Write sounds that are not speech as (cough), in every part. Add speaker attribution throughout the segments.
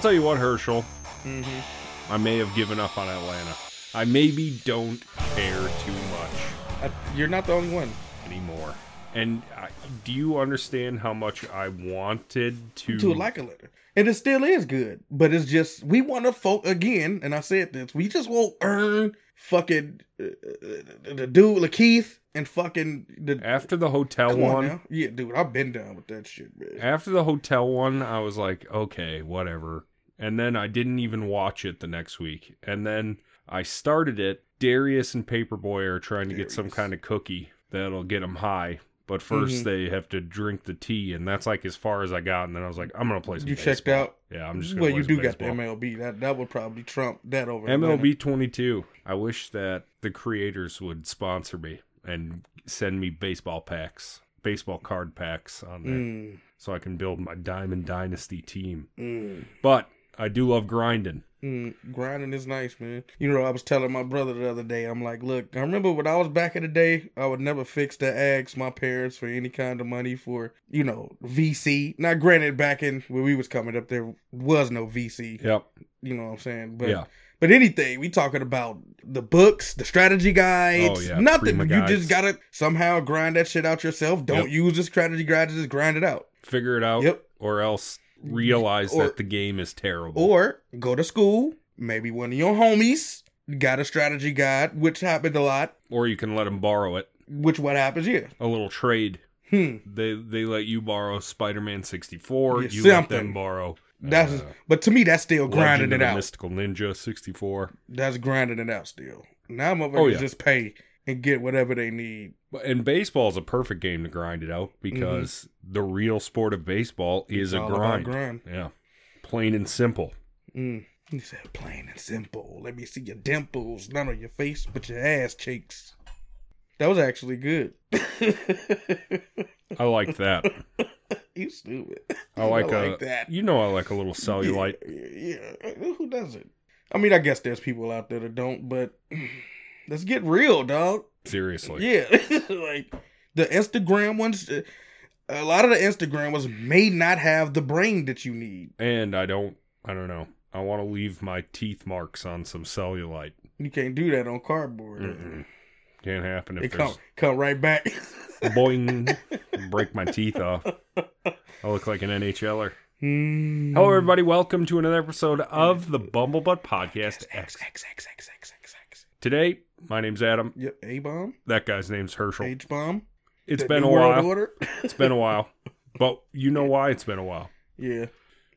Speaker 1: I'll tell you what, Herschel.
Speaker 2: Mm-hmm.
Speaker 1: I may have given up on Atlanta. I maybe don't care too much
Speaker 2: I, you're not the only one.
Speaker 1: anymore. And I, do you understand how much I wanted to?
Speaker 2: To like a letter. And it still is good. But it's just, we want to folk again, and I said this, we just won't earn fucking uh, uh, the dude, Lakeith, and fucking the.
Speaker 1: After the hotel
Speaker 2: on
Speaker 1: one,
Speaker 2: now. Yeah, dude, I've been down with that shit, man.
Speaker 1: after the hotel one, I was like, okay, whatever. And then I didn't even watch it the next week. And then I started it. Darius and Paper Boi are trying to get some kind of cookie that'll get them high. But 1st
Speaker 2: Mhm.
Speaker 1: they have to drink the tea, and that's like as far as I got. And then I was like, I'm gonna play some.
Speaker 2: You checked out?
Speaker 1: Yeah, I'm just. Gonna
Speaker 2: Well,
Speaker 1: play
Speaker 2: you do got the. MLB. That that would probably trump that over.
Speaker 1: MLB 22. I wish that the creators would sponsor me and send me baseball packs, baseball card packs on there,
Speaker 2: Mm,
Speaker 1: so I can build my Diamond Dynasty team.
Speaker 2: mm.
Speaker 1: But I do love grinding.
Speaker 2: Mm, grinding is nice, man. You know, I was telling my brother the other day, I'm like, look, I remember when I was back in the day, I would never fix to ask my parents for any kind of money for, you know, VC. Now, granted, back in when we was coming up, there was no VC.
Speaker 1: Yep.
Speaker 2: You know what I'm saying? But
Speaker 1: yeah.
Speaker 2: but anything, we talking about the books, the strategy guides,
Speaker 1: Oh, yeah,
Speaker 2: nothing.
Speaker 1: Prima
Speaker 2: You
Speaker 1: guides.
Speaker 2: just gotta somehow grind that shit out yourself. Don't
Speaker 1: Yep.
Speaker 2: use the strategy guide, just grind it out.
Speaker 1: Figure it out.
Speaker 2: Yep.
Speaker 1: Or else realize
Speaker 2: Or-
Speaker 1: that the game is terrible.
Speaker 2: Or go to school. Maybe one of your homies got a strategy guide, which happened a lot.
Speaker 1: Or you can let them borrow it.
Speaker 2: Which what happens? Yeah.
Speaker 1: A little trade.
Speaker 2: Hmm.
Speaker 1: They they let you borrow Spider-Man 64.
Speaker 2: Yeah,
Speaker 1: you let them borrow.
Speaker 2: That's
Speaker 1: uh,
Speaker 2: but to me that's still grinding it out.
Speaker 1: Mystical Ninja 64.
Speaker 2: That's grinding it out still. Now motherfuckers
Speaker 1: Oh, yeah.
Speaker 2: just pay and get whatever they need.
Speaker 1: And baseball is a perfect game to grind it out because the real sport of baseball is
Speaker 2: Mm-hmm. It's
Speaker 1: a grind.
Speaker 2: grind.
Speaker 1: Yeah. Plain and simple.
Speaker 2: Mm. He said plain and simple. Let me see your dimples, not on your face, but your ass cheeks. That was actually good.
Speaker 1: I like that. (laughs)
Speaker 2: you stupid.
Speaker 1: I like,
Speaker 2: I
Speaker 1: a,
Speaker 2: like that.
Speaker 1: You know I like a little cellulite.
Speaker 2: Yeah, yeah, who doesn't? I mean, I guess there's people out there that don't, but let's get real, dog.
Speaker 1: Seriously.
Speaker 2: Yeah, (laughs) like the Instagram ones. uh, A lot of the Instagram ones may not have the brain that you need.
Speaker 1: And I don't I don't know. I want to leave my teeth marks on some cellulite.
Speaker 2: You can't do that on cardboard.
Speaker 1: Mm-mm. Can't happen if
Speaker 2: It come come right back. (laughs)
Speaker 1: boing break my teeth off. I look like an NHLer.
Speaker 2: Hmm.
Speaker 1: Hello everybody, welcome to another episode of the Bumblebutt Podcast
Speaker 2: X.
Speaker 1: X
Speaker 2: X X X X X.
Speaker 1: Today, my name's Adam.
Speaker 2: Yep, A bomb,
Speaker 1: That guy's name's Herschel.
Speaker 2: H bomb.
Speaker 1: It's
Speaker 2: The
Speaker 1: been a while. It's been a while. (laughs) But you know why it's been a while.
Speaker 2: yeah,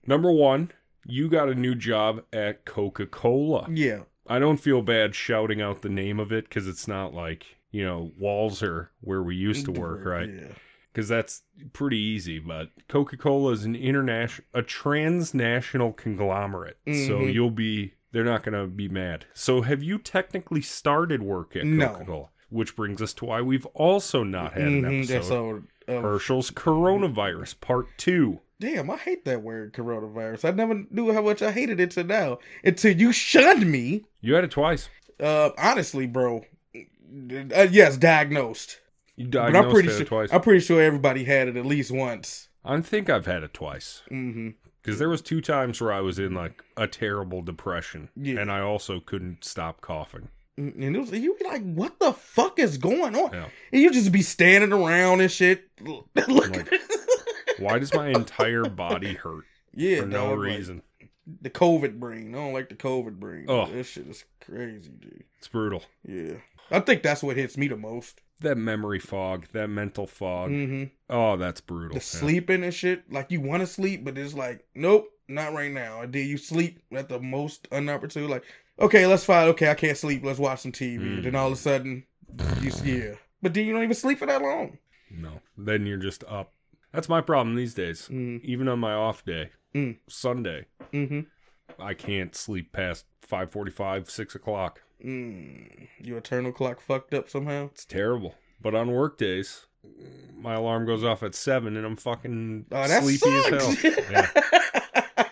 Speaker 1: Number one, you got a new job at Coca Cola.
Speaker 2: yeah.
Speaker 1: I don't feel bad shouting out the name of it because it's not like, you know, Walzer where we used to work, right?
Speaker 2: Yeah.
Speaker 1: Because that's pretty easy. But Coca Cola is an international, a transnational conglomerate. So
Speaker 2: Mhm.
Speaker 1: you'll be, they're not going to be mad. So have you technically started work at
Speaker 2: No.
Speaker 1: Coca Cola? Which brings us to why we've also not had an
Speaker 2: Mhm,
Speaker 1: episode.
Speaker 2: episode of-
Speaker 1: Herschel's Coronavirus Part 2.
Speaker 2: Damn, I hate that word coronavirus. I never knew how much I hated it till now. Until you shunned me.
Speaker 1: You had it twice.
Speaker 2: Uh, honestly, bro. Uh, yes, diagnosed.
Speaker 1: You
Speaker 2: But I'm pretty sure.
Speaker 1: twice.
Speaker 2: I'm pretty sure everybody had it at least once.
Speaker 1: I think I've had it twice.
Speaker 2: hmm
Speaker 1: Because there was two times where I was in like a terrible depression,
Speaker 2: Yeah.
Speaker 1: and I also couldn't stop coughing.
Speaker 2: Mm, and it was you be like, what the fuck is going on?
Speaker 1: Yeah.
Speaker 2: And you just be standing around and shit. (laughs)
Speaker 1: Like, Why does my entire body hurt
Speaker 2: yeah,
Speaker 1: for no
Speaker 2: dog, like,
Speaker 1: reason?
Speaker 2: the COVID brain. I don't like the COVID brain.
Speaker 1: Oh.
Speaker 2: That shit is crazy, dude.
Speaker 1: It's brutal.
Speaker 2: Yeah, I think that's what hits me the most.
Speaker 1: That memory fog, that mental fog.
Speaker 2: hmm
Speaker 1: Oh, that's brutal.
Speaker 2: The sleeping and shit. Like you want to sleep, but it's like, nope, not right now. And then you sleep at the most unopportune. Like, okay, let's find. Okay, I can't sleep. Let's watch some TV.
Speaker 1: Mm.
Speaker 2: Then all of a sudden, you yeah. But then you don't even sleep for that long.
Speaker 1: No, then you're just up. That's my problem these days.
Speaker 2: Mm.
Speaker 1: Even on my off day,
Speaker 2: Mm.
Speaker 1: Sunday,
Speaker 2: Mm-hmm.
Speaker 1: I can't sleep past five forty-five, six o'clock.
Speaker 2: Mm. Your eternal clock fucked up somehow.
Speaker 1: It's terrible. But on work days, my alarm goes off at seven, and I'm fucking
Speaker 2: Oh,
Speaker 1: sleepy as hell. Yeah.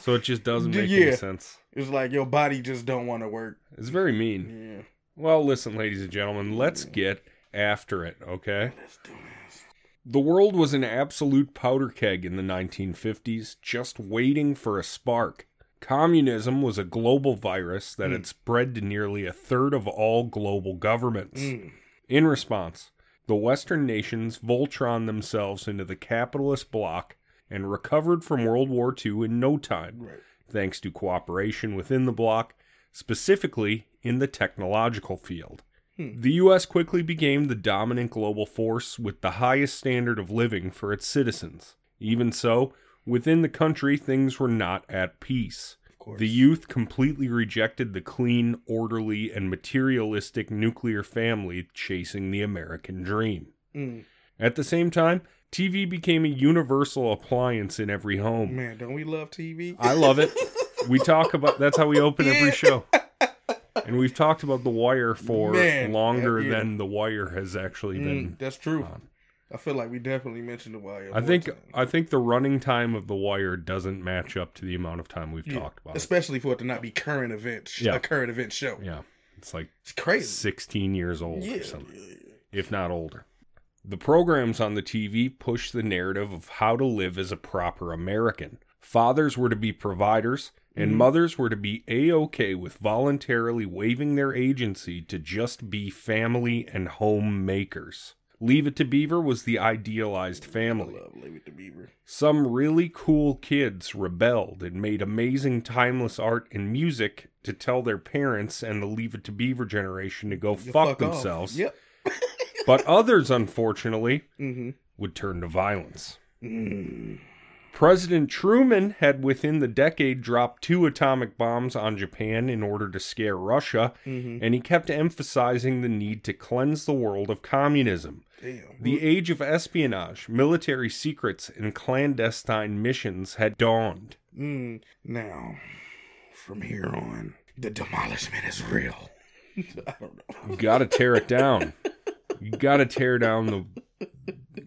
Speaker 1: So it just doesn't (laughs) make
Speaker 2: Yeah.
Speaker 1: any sense.
Speaker 2: it's like your body just don't want to work.
Speaker 1: It's very mean.
Speaker 2: Yeah.
Speaker 1: Well, listen, ladies and gentlemen, let's get after it, okay?
Speaker 2: Let's do this.
Speaker 1: The world was an absolute powder keg in the 1950s, just waiting for a spark. Communism was a global virus that had spread to nearly a third of all global governments.
Speaker 2: Mm.
Speaker 1: In response, the Western nations Voltron themselves into the capitalist bloc and recovered from World War II in no time,
Speaker 2: Right.
Speaker 1: thanks to cooperation within the bloc, specifically in the technological field.
Speaker 2: Hmm.
Speaker 1: The U.S. quickly became the dominant global force with the highest standard of living for its citizens. Even so, within the country, things were not at peace. The youth completely rejected the clean, orderly, and materialistic nuclear family chasing the American dream.
Speaker 2: Mm.
Speaker 1: At the same time, TV became a universal appliance in every home.
Speaker 2: Man, don't we love TV?
Speaker 1: I love it. (laughs) We talk about that's how we open every show. And we've talked about The Wire for
Speaker 2: Man,
Speaker 1: longer
Speaker 2: yeah.
Speaker 1: than The Wire has actually been.
Speaker 2: Mm, that's true.
Speaker 1: on.
Speaker 2: I feel like we definitely mentioned the wire.
Speaker 1: I think
Speaker 2: times.
Speaker 1: I think the running time of The Wire doesn't match up to the amount of time we've
Speaker 2: Yeah.
Speaker 1: talked about. it.
Speaker 2: especially for it to not be current events,
Speaker 1: Yeah.
Speaker 2: a current event show.
Speaker 1: Yeah. It's like
Speaker 2: It's crazy.
Speaker 1: 16 years old
Speaker 2: Yeah.
Speaker 1: or something. if not older. The programs on the TV pushed the narrative of how to live as a proper American. Fathers were to be providers, and
Speaker 2: Mhm.
Speaker 1: mothers were to be a okay with voluntarily waiving their agency to just be family and homemakers. Leave It to Beaver was the idealized family.
Speaker 2: Leave It to Beaver.
Speaker 1: Some really cool kids rebelled and made amazing timeless art and music to tell their parents and the Leave It to Beaver generation to go
Speaker 2: You
Speaker 1: fuck,
Speaker 2: off.
Speaker 1: themselves.
Speaker 2: Yep.
Speaker 1: But others, unfortunately,
Speaker 2: Mm-hmm.
Speaker 1: would turn to violence.
Speaker 2: Mm.
Speaker 1: President Truman had within the decade dropped two atomic bombs on Japan in order to scare Russia,
Speaker 2: Mm-hmm.
Speaker 1: and he kept emphasizing the need to cleanse the world of communism.
Speaker 2: Damn.
Speaker 1: The age of espionage, military secrets, and clandestine missions had dawned.
Speaker 2: Mm. Now, from here on, the demolishment is real. (laughs) I don't know.
Speaker 1: You gotta tear it down. You gotta tear down the.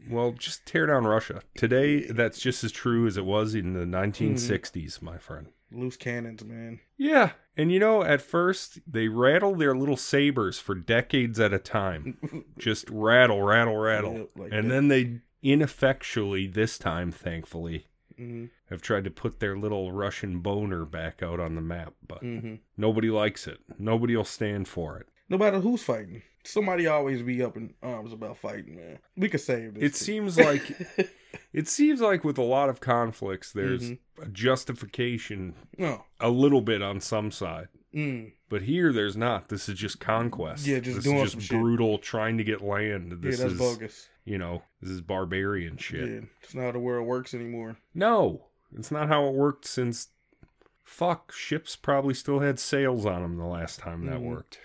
Speaker 1: Well, just tear down Russia. Today, that's just as true as it was in the 1960s, my friend.
Speaker 2: Loose cannons, man.
Speaker 1: Yeah, and you know, at first, they rattle their little sabers for decades at a time. (laughs) Just rattle, rattle, rattle.
Speaker 2: Yep, like
Speaker 1: and
Speaker 2: that.
Speaker 1: then they ineffectually, this time, thankfully,
Speaker 2: Mm-hmm.
Speaker 1: have tried to put their little Russian boner back out on the map, but
Speaker 2: Mm-hmm.
Speaker 1: nobody likes it. Nobody will stand for it.
Speaker 2: No matter who's fighting, somebody always be up in arms about fighting, man. We could save this.
Speaker 1: It
Speaker 2: too.
Speaker 1: seems like (laughs) it seems like with a lot of conflicts, there's
Speaker 2: Mhm.
Speaker 1: a justification
Speaker 2: no.
Speaker 1: a little bit on some side.
Speaker 2: Mm.
Speaker 1: But here, there's not. This is just conquest.
Speaker 2: Yeah, just
Speaker 1: this
Speaker 2: doing
Speaker 1: is
Speaker 2: some
Speaker 1: just
Speaker 2: shit.
Speaker 1: brutal, trying to get land.
Speaker 2: Yeah,
Speaker 1: This
Speaker 2: that's
Speaker 1: is,
Speaker 2: bogus.
Speaker 1: you know, this is barbarian shit.
Speaker 2: Yeah, it's not how the world works anymore.
Speaker 1: No, it's not how it worked since. Fuck, ships probably still had sails on them the last time that
Speaker 2: Mhm.
Speaker 1: worked.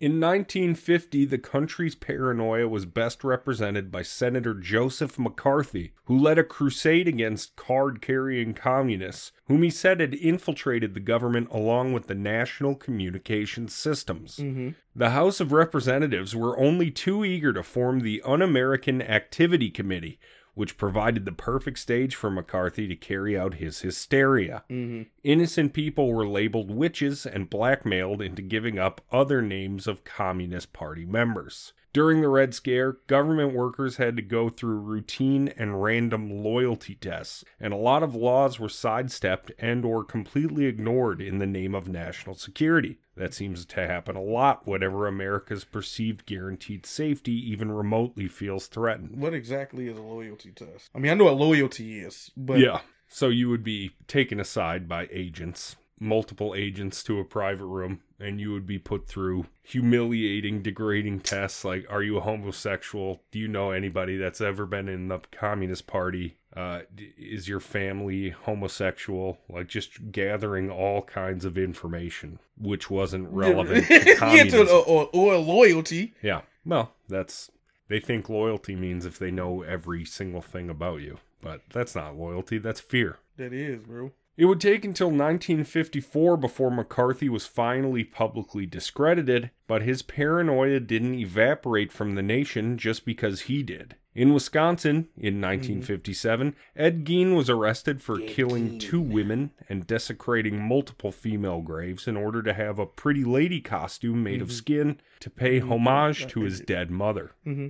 Speaker 1: In 1950, the country's paranoia was best represented by Senator Joseph McCarthy, who led a crusade against card carrying communists, whom he said had infiltrated the government along with the national communication systems.
Speaker 2: Mm-hmm.
Speaker 1: The House of Representatives were only too eager to form the Un American Activity Committee, which provided the perfect stage for McCarthy to carry out his hysteria.
Speaker 2: Mm-hmm.
Speaker 1: Innocent people were labeled witches and blackmailed into giving up other names of Communist Party members. During the Red Scare, government workers had to go through routine and random loyalty tests, and a lot of laws were sidestepped and or completely ignored in the name of national security. That seems to happen a lot whenever America's perceived guaranteed safety even remotely feels threatened.
Speaker 2: What exactly is a loyalty test? I mean, I know what loyalty is, but
Speaker 1: yeah. So you would be taken aside by agents, multiple agents to a private room, and you would be put through humiliating, degrading tests like Are you a homosexual? Do you know anybody that's ever been in the Communist Party? Uh, is your family homosexual? Like just gathering all kinds of information, which wasn't (laughs) relevant to
Speaker 2: yeah, to, or, or loyalty.
Speaker 1: Yeah. Well, that's they think loyalty means if they know every single thing about you. But that's not loyalty, that's fear.
Speaker 2: That is, bro.
Speaker 1: It would take until 1954 before McCarthy was finally publicly discredited, but his paranoia didn't evaporate from the nation just because he did. In Wisconsin, in mm-hmm. 1957, Ed Gein was arrested for killing two women and desecrating multiple female graves in order to have a pretty lady costume made of mm-hmm. skin to pay mm-hmm. homage to his dead mother.
Speaker 2: Mm-hmm.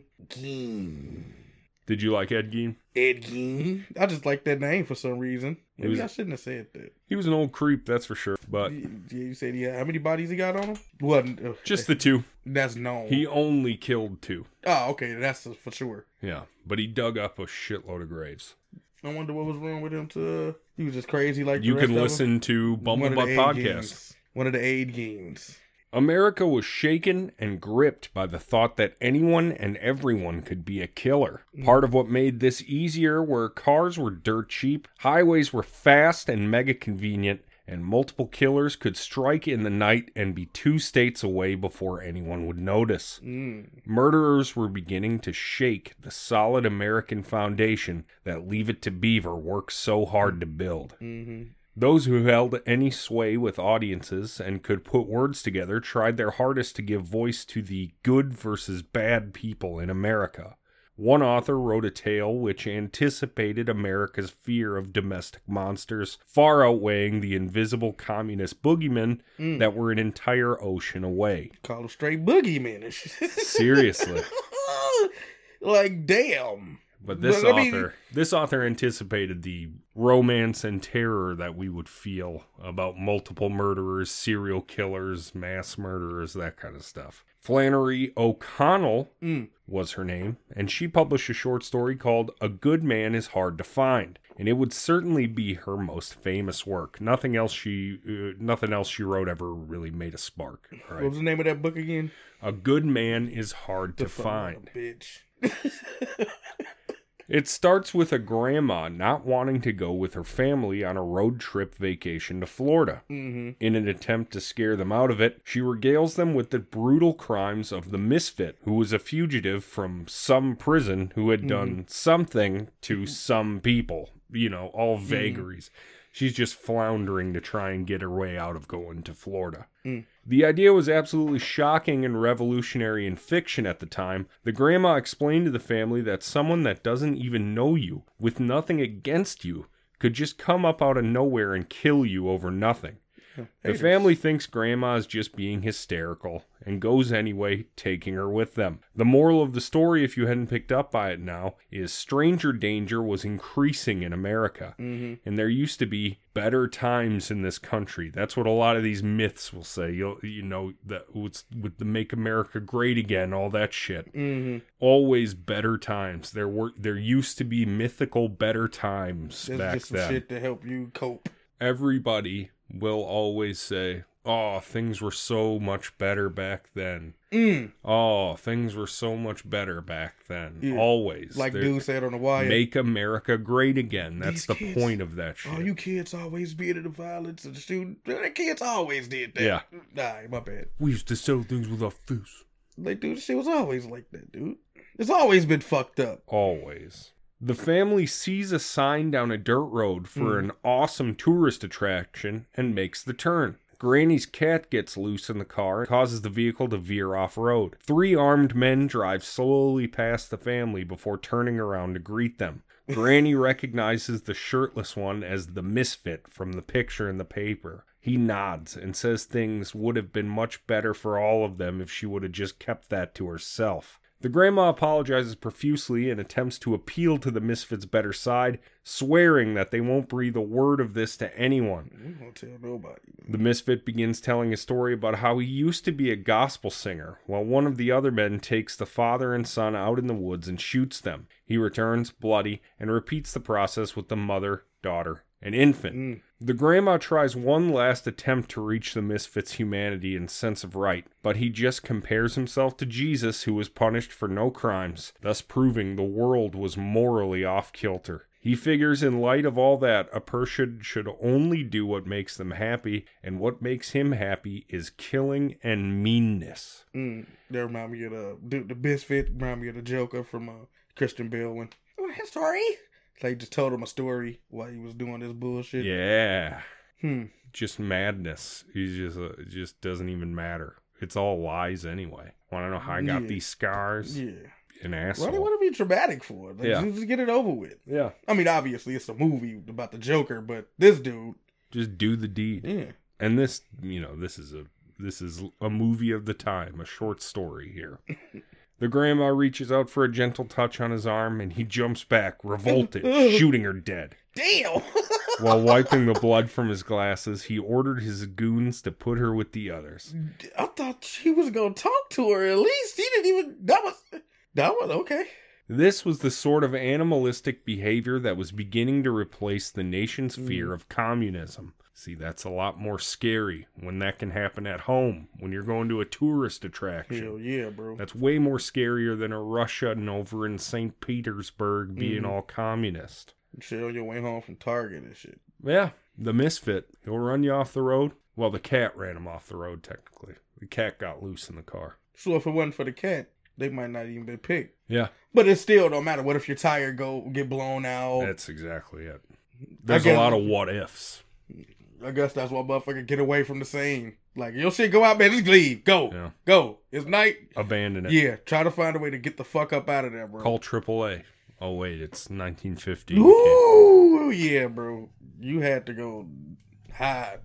Speaker 1: Did you like Ed Gein?
Speaker 2: Ed Gein. I just like that name for some reason. Maybe
Speaker 1: was-
Speaker 2: I shouldn't have said that.
Speaker 1: He was an old creep, that's for sure. But
Speaker 2: Yeah, you said yeah. How many bodies he got on him? Wasn't uh,
Speaker 1: just the two.
Speaker 2: that's known.
Speaker 1: He only killed two.
Speaker 2: oh, okay, that's for sure.
Speaker 1: Yeah, but he dug up a shitload of graves.
Speaker 2: I wonder what was wrong with him. To he was just crazy like the
Speaker 1: You can listen to
Speaker 2: One of the
Speaker 1: Bumblebutt Podcast.
Speaker 2: games. One of the aid games.
Speaker 1: America was shaken and gripped by the thought that anyone and everyone could be a killer. Part of what made this easier were cars were dirt cheap, highways were fast and mega convenient, and multiple killers could strike in the night and be two states away before anyone would notice.
Speaker 2: Mm.
Speaker 1: Murderers were beginning to shake the solid American foundation that Leave It to Beaver worked so hard to build.
Speaker 2: hmm
Speaker 1: Those who held any sway with audiences and could put words together tried their hardest to give voice to the good versus bad people in America. One author wrote a tale which anticipated America's fear of domestic monsters, far outweighing the invisible communist boogeymen
Speaker 2: Mm.
Speaker 1: that were an entire ocean away.
Speaker 2: Call them straight shit.
Speaker 1: Seriously. (laughs)
Speaker 2: like damn.
Speaker 1: But this
Speaker 2: I mean-
Speaker 1: author, this author anticipated the romance and terror that we would feel about multiple murderers, serial killers, mass murderers, that kind of stuff. Flannery O'Connor
Speaker 2: Mm.
Speaker 1: was her name, and she published a short story called "A Good Man Is Hard to Find," and it would certainly be her most famous work. Nothing else she, uh, nothing else she wrote ever really made a spark. all
Speaker 2: What was the name of that book again?
Speaker 1: A good man is hard to find.
Speaker 2: bitch. (laughs)
Speaker 1: It starts with a grandma not wanting to go with her family on a road trip vacation to Florida.
Speaker 2: hmm
Speaker 1: In an attempt to scare them out of it, she regales them with the brutal crimes of the misfit, who was a fugitive from some prison who had done something to some people. You know, all vagaries. She's just floundering to try and get her way out of going to Florida.
Speaker 2: Mm.
Speaker 1: The idea was absolutely shocking and revolutionary in fiction at the time. The grandma explained to the family that someone that doesn't even know you, with nothing against you, could just come up out of nowhere and kill you over nothing. The family thinks grandma is just being hysterical and goes anyway, taking her with them. The moral of the story, if you hadn't picked up by it now, is stranger danger was increasing in America.
Speaker 2: hmm
Speaker 1: And there used to be better times in this country. That's what a lot of these myths will say. You'll, you know, that with, with the "Make America Great Again," all that shit.
Speaker 2: hmm
Speaker 1: Always better times. There were, there used to be mythical better times
Speaker 2: That's
Speaker 1: back
Speaker 2: just some
Speaker 1: then
Speaker 2: shit to help you cope.
Speaker 1: everybody will always say, "Oh, things were so much better back then."
Speaker 2: Mm.
Speaker 1: Oh, things were so much better back then.
Speaker 2: Yeah.
Speaker 1: Always,
Speaker 2: Like
Speaker 1: They're-
Speaker 2: dude said on the wire.
Speaker 1: make America great again. That's
Speaker 2: These
Speaker 1: the
Speaker 2: kids-
Speaker 1: point of that shit.
Speaker 2: Oh, you kids always be into the violence and the shooting. The kids always did that.
Speaker 1: Yeah.
Speaker 2: Nah, my bad.
Speaker 1: we used to sell things with our fists.
Speaker 2: Like, dude, shit was always like that, dude. It's always been fucked up.
Speaker 1: Always. The family sees a sign down a dirt road for
Speaker 2: Mm.
Speaker 1: an awesome tourist attraction and makes the turn. Granny's cat gets loose in the car and causes the vehicle to veer off road. Three armed men drive slowly past the family before turning around to greet them. (laughs) Granny recognizes the shirtless one as the misfit from the picture in the paper. He nods and says things would have been much better for all of them if she would have just kept that to herself. The grandma apologizes profusely and attempts to appeal to the misfits' better side, swearing that they won't breathe a word of this to anyone.
Speaker 2: We won't tell nobody.
Speaker 1: The misfit begins telling a story about how he used to be a gospel singer, while one of the other men takes the father and son out in the woods and shoots them. He returns, bloody, and repeats the process with the mother, daughter, and infant.
Speaker 2: Mm.
Speaker 1: The grandma tries one last attempt to reach the misfit's humanity and sense of right, but he just compares himself to Jesus, who was punished for no crimes, thus proving the world was morally off kilter. He figures, in light of all that, a person should only do what makes them happy, and what makes him happy is killing and meanness.
Speaker 2: Mm. That remind me of the the misfit. Remind me of the Joker from uh, Christian Bale when. "Oh, story. Like just told him a story while he was doing this bullshit.
Speaker 1: Yeah,
Speaker 2: Hmm.
Speaker 1: just madness. He's just, uh, it just doesn't even matter. It's all lies anyway. Want to know how I got
Speaker 2: Yeah.
Speaker 1: these scars?
Speaker 2: Yeah.
Speaker 1: An asshole.
Speaker 2: Why do you want to be dramatic for? Like,
Speaker 1: Yeah.
Speaker 2: Just get it over with.
Speaker 1: yeah.
Speaker 2: I mean, obviously it's a movie about the Joker, but this dude,
Speaker 1: just do the deed
Speaker 2: yeah.
Speaker 1: and this you know this is a this is a movie of the time a short story here (laughs) The grandma reaches out for a gentle touch on his arm, and he jumps back, revolted, (laughs) shooting her dead.
Speaker 2: Damn. (laughs)
Speaker 1: While wiping the blood from his glasses, he ordered his goons to put her with the others.
Speaker 2: I thought she was gonna talk to her at least. He didn't even. That was. That was okay.
Speaker 1: This was the sort of animalistic behavior that was beginning to replace the nation's fear mm. of communism. See, that's a lot more scary when that can happen at home, when you're going to a tourist attraction.
Speaker 2: Hell yeah, bro.
Speaker 1: That's way more scarier than a Russian over in St. Petersburg being mm-hmm. all communist.
Speaker 2: Shit on your way home from Target and shit.
Speaker 1: Yeah, the misfit. He'll run you off the road. Well, the cat ran him off the road, technically. The cat got loose in the car.
Speaker 2: So if it wasn't for the cat, they might not even been picked.
Speaker 1: Yeah,
Speaker 2: But it still don't matter. What if your tire go get blown out?
Speaker 1: that's exactly it. There's a lot of what ifs.
Speaker 2: I guess that's why motherfucker get away from the scene. Like your shit go out, man. Just leave. Go.
Speaker 1: Yeah.
Speaker 2: Go. It's night.
Speaker 1: Abandon it.
Speaker 2: Yeah. Try to find a way to get the fuck up out of there, bro.
Speaker 1: Call AAA. Oh, wait, it's 1950. You
Speaker 2: Ooh, yeah, bro. You had to go hide.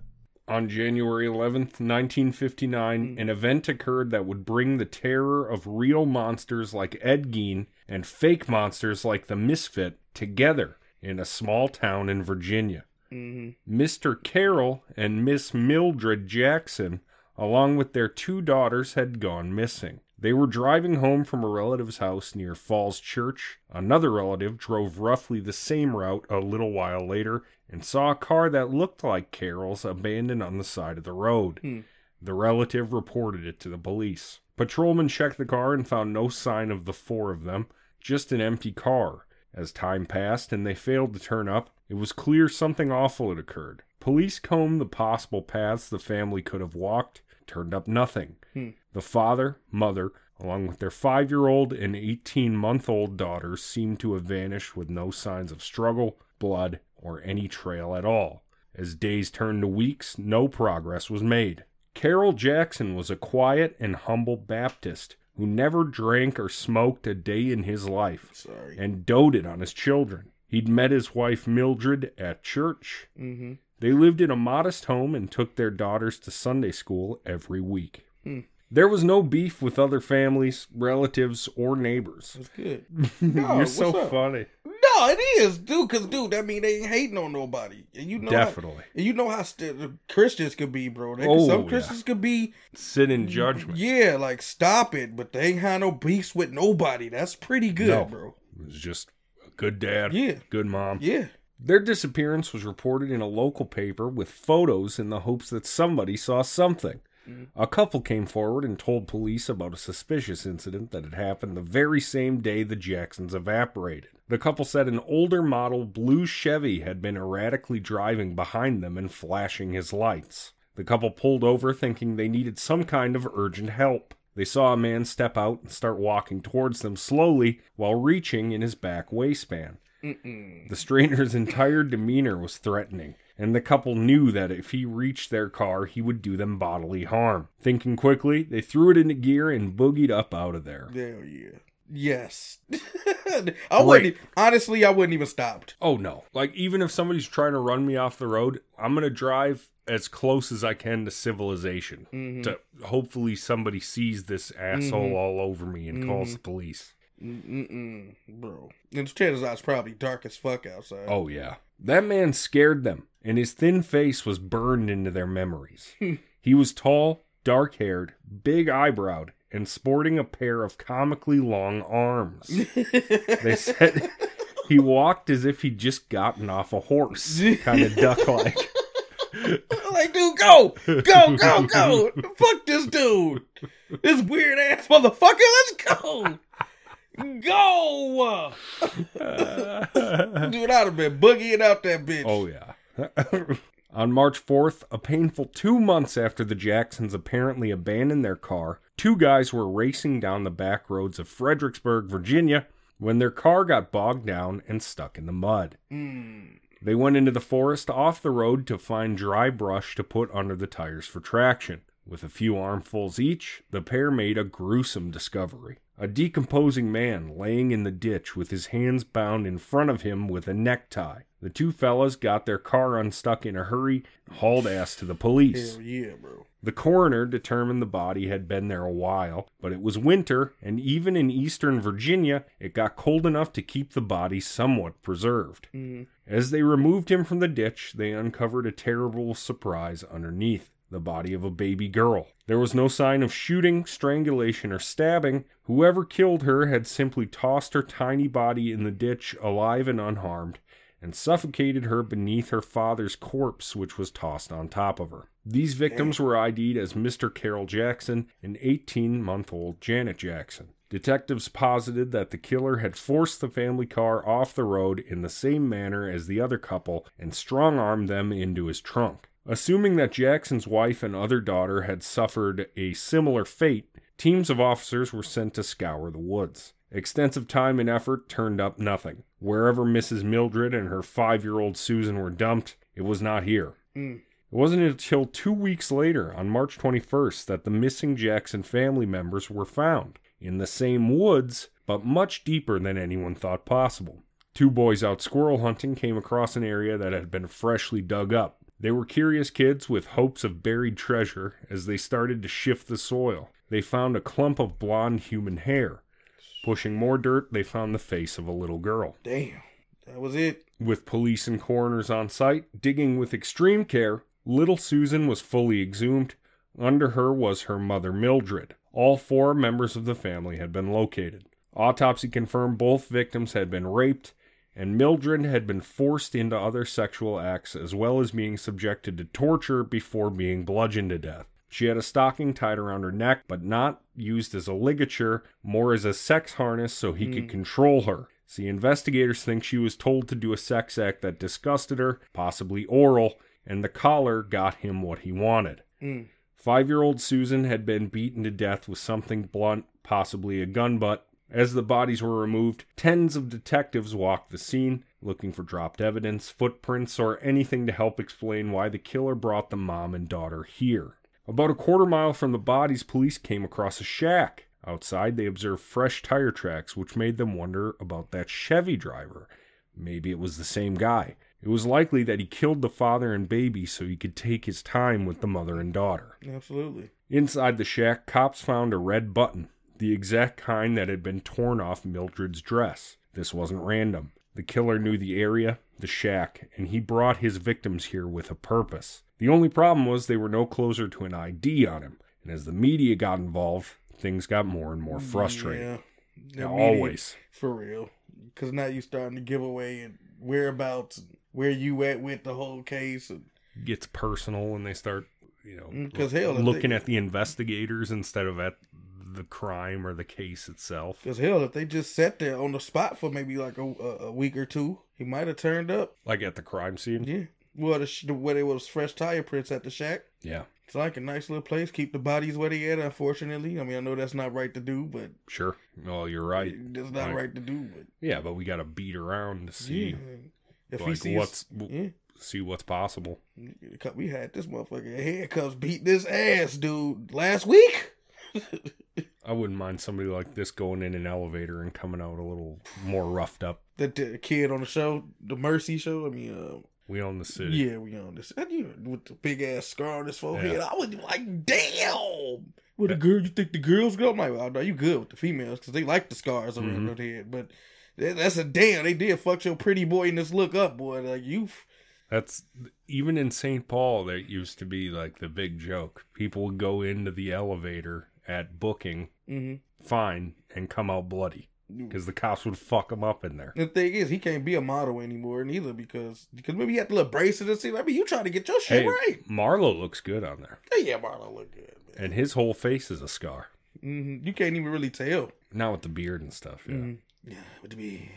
Speaker 1: On January 11th, 1959, hmm. an event occurred that would bring the terror of real monsters like Ed Gein and fake monsters like the Misfit together in a small town in Virginia. Mr. Carroll and Miss Mildred Jackson, along with their two daughters, had gone missing. They were driving home from a relative's house near Falls Church. Another relative drove roughly the same route a little while later and saw a car that looked like Carroll's abandoned on the side of the road.
Speaker 2: Hmm.
Speaker 1: The relative reported it to the police. Patrolmen checked the car and found no sign of the four of them, just an empty car. As time passed and they failed to turn up, it was clear something awful had occurred. Police combed the possible paths the family could have walked, turned up nothing.
Speaker 2: Hmm.
Speaker 1: The father, mother, along with their five year old and 18 month old daughters, seemed to have vanished with no signs of struggle, blood, or any trail at all. As days turned to weeks, no progress was made. Carroll Jackson was a quiet and humble Baptist who never drank or smoked a day in his life
Speaker 2: Sorry.
Speaker 1: and doted on his children. He'd met his wife Mildred at church.
Speaker 2: hmm
Speaker 1: They lived in a modest home and took their daughters to Sunday school every week.
Speaker 2: Hmm.
Speaker 1: There was no beef with other families, relatives, or neighbors.
Speaker 2: That's good. (laughs)
Speaker 1: You're so
Speaker 2: up?
Speaker 1: funny.
Speaker 2: No, it is, dude. Cause, dude, that mean they ain't hating on nobody, and you know, how,
Speaker 1: Definitely.
Speaker 2: and you know how st- Christians could be, bro. They,
Speaker 1: Oh,
Speaker 2: some
Speaker 1: yeah.
Speaker 2: Christians could be,
Speaker 1: Sit in judgment.
Speaker 2: yeah, like stop it, but they ain't had no beefs with nobody. That's pretty good,
Speaker 1: No.
Speaker 2: bro.
Speaker 1: It was just good dad,
Speaker 2: Yeah,
Speaker 1: good mom.
Speaker 2: yeah.
Speaker 1: Their disappearance was reported in a local paper with photos in the hopes that somebody saw something.
Speaker 2: Mhm.
Speaker 1: A couple came forward and told police about a suspicious incident that had happened the very same day the Jacksons evaporated. The couple said an older model blue Chevy had been erratically driving behind them and flashing his lights. The couple pulled over thinking they needed some kind of urgent help. They saw a man step out and start walking towards them slowly while reaching in his back waistband.
Speaker 2: Mm-mm.
Speaker 1: The stranger's entire demeanor was threatening, and the couple knew that if he reached their car, he would do them bodily harm. Thinking quickly, they threw it into gear and boogied up out of there.
Speaker 2: Hell yeah. Yes. (laughs) I wouldn't. Honestly, I wouldn't even stopped.
Speaker 1: Oh no. Like, even if somebody's trying to run me off the road, I'm gonna drive as close as I can to civilization.
Speaker 2: Mhm.
Speaker 1: To hopefully somebody sees this asshole
Speaker 2: Mhm.
Speaker 1: all over me and calls
Speaker 2: Mhm.
Speaker 1: the police.
Speaker 2: Mm-mm, bro. And chances are it's probably dark as fuck outside.
Speaker 1: Oh yeah. That man scared them, and his thin face was burned into their memories. (laughs) he was tall, dark haired, big eyebrowed, and sporting a pair of comically long arms. (laughs) They said he walked as if he'd just gotten off a horse, kind of (laughs) duck like.
Speaker 2: like, dude, go, go, go, go. Fuck this dude. This weird ass motherfucker. Let's go. Go. (laughs) Dude, I'd have been boogieing out that bitch.
Speaker 1: Oh, yeah. On March 4th, a painful two months after the Jacksons apparently abandoned their car, two guys were racing down the back roads of Fredericksburg, Virginia, when their car got bogged down and stuck in the mud.
Speaker 2: Mm.
Speaker 1: They went into the forest off the road to find dry brush to put under the tires for traction. With a few armfuls each, the pair made a gruesome discovery. A decomposing man laying in the ditch with his hands bound in front of him with a necktie. The two fellas got their car unstuck in a hurry and hauled ass to the police.
Speaker 2: Hell yeah, bro.
Speaker 1: The coroner determined the body had been there a while, but it was winter, and even in eastern Virginia, it got cold enough to keep the body somewhat preserved.
Speaker 2: Mhm.
Speaker 1: As they removed him from the ditch, they uncovered a terrible surprise underneath the body of a baby girl. There was no sign of shooting, strangulation, or stabbing. Whoever killed her had simply tossed her tiny body in the ditch, alive and unharmed, and suffocated her beneath her father's corpse, which was tossed on top of her. These victims were ID'd as Mr. Carroll Jackson and 18 month old Janet Jackson. Detectives posited that the killer had forced the family car off the road in the same manner as the other couple and strong armed them into his trunk. Assuming that Jackson's wife and other daughter had suffered a similar fate, teams of officers were sent to scour the woods. Extensive time and effort turned up nothing. Wherever Mrs. Mildred and her five year old Susan were dumped, it was not here.
Speaker 2: Mm.
Speaker 1: It wasn't until two weeks later, on March 21st, that the missing Jackson family members were found in the same woods, but much deeper than anyone thought possible. Two boys out squirrel hunting came across an area that had been freshly dug up. They were curious kids with hopes of buried treasure as they started to shift the soil. They found a clump of blonde human hair. Pushing more dirt, they found the face of a little girl.
Speaker 2: Damn. That was it.
Speaker 1: With police and coroners on site, digging with extreme care, little Susan was fully exhumed. Under her was her mother Mildred. All four members of the family had been located. Autopsy confirmed both victims had been raped, and Mildred had been forced into other sexual acts as well as being subjected to torture before being bludgeoned to death. She had a stocking tied around her neck, but not used as a ligature, more as a sex harness so he could control her. See, investigators think she was told to do a sex act that disgusted her, possibly oral, and the collar got him what he wanted.
Speaker 2: Mm.
Speaker 1: Five year old Susan had been beaten to death with something blunt, possibly a gun butt. As the bodies were removed, tens of detectives walked the scene, looking for dropped evidence, footprints, or anything to help explain why the killer brought the mom and daughter here. About a quarter mile from the bodies, police came across a shack. Outside, they observed fresh tire tracks, which made them wonder about that Chevy driver. Maybe it was the same guy. It was likely that he killed the father and baby so he could take his time with the mother and daughter.
Speaker 2: Absolutely.
Speaker 1: Inside the shack, cops found a red button, the exact kind that had been torn off Mildred's dress. This wasn't random. The killer knew the area, the shack, and he brought his victims here with a purpose. The only problem was they were no closer to an ID on him, and as the media got involved, things got more and more frustrating.
Speaker 2: Yeah. The media-
Speaker 1: always.
Speaker 2: For real. Because now you starting to give away and whereabouts, and where you at with the whole case. And,
Speaker 1: Gets personal when they start, you know,
Speaker 2: Mm, 'cause hell,
Speaker 1: looking
Speaker 2: they-
Speaker 1: at the investigators instead of at the crime or the case itself.
Speaker 2: Cause hell, if they just sat there on the spot for maybe like a, a, week or two, he might have turned up.
Speaker 1: Like at the crime scene.
Speaker 2: Yeah. Well, the, the where there was fresh tire prints at the shack.
Speaker 1: Yeah,
Speaker 2: It's like a nice little place. Keep the bodies where they at. Unfortunately, I mean, I know that's not right to do, but
Speaker 1: sure. Well, you're right.
Speaker 2: that's not
Speaker 1: Right.
Speaker 2: right to do. But
Speaker 1: Yeah, but we got to beat around to see
Speaker 2: yeah, if he sees,
Speaker 1: what's
Speaker 2: yeah,
Speaker 1: see what's possible.
Speaker 2: we had this motherfucker handcuffs beat this ass, dude, last week.
Speaker 1: I wouldn't mind somebody like this going in an elevator and coming out a little more roughed up.
Speaker 2: That the kid on the show, the Mercy show. I mean, uh,
Speaker 1: We own the city.
Speaker 2: yeah, we on this. And you with the big ass scar on his forehead.
Speaker 1: Yeah.
Speaker 2: I was like, damn. With the girl, you think the girls go? I'm like, oh, no, you good with the females because they like the scars around
Speaker 1: Mhm.
Speaker 2: their head. But that's a damn. They did fuck your pretty boy in this look up, boy. Like you,
Speaker 1: That's even in St. Paul. That used to be like the big joke. People would go into the elevator at booking,
Speaker 2: mm-hmm.
Speaker 1: fine, and come out bloody because the cops would fuck him up in there.
Speaker 2: The thing is, he can't be a model anymore, neither because because maybe he had the little braces and see. I mean, you trying to get your shit
Speaker 1: Hey,
Speaker 2: right?
Speaker 1: Marlo looks good on there,
Speaker 2: Hey, yeah, Marlo look good, man.
Speaker 1: and his whole face is a scar.
Speaker 2: hmm You can't even really tell.
Speaker 1: Now with the beard and stuff. Yeah.
Speaker 2: Mhm. Yeah, with the be?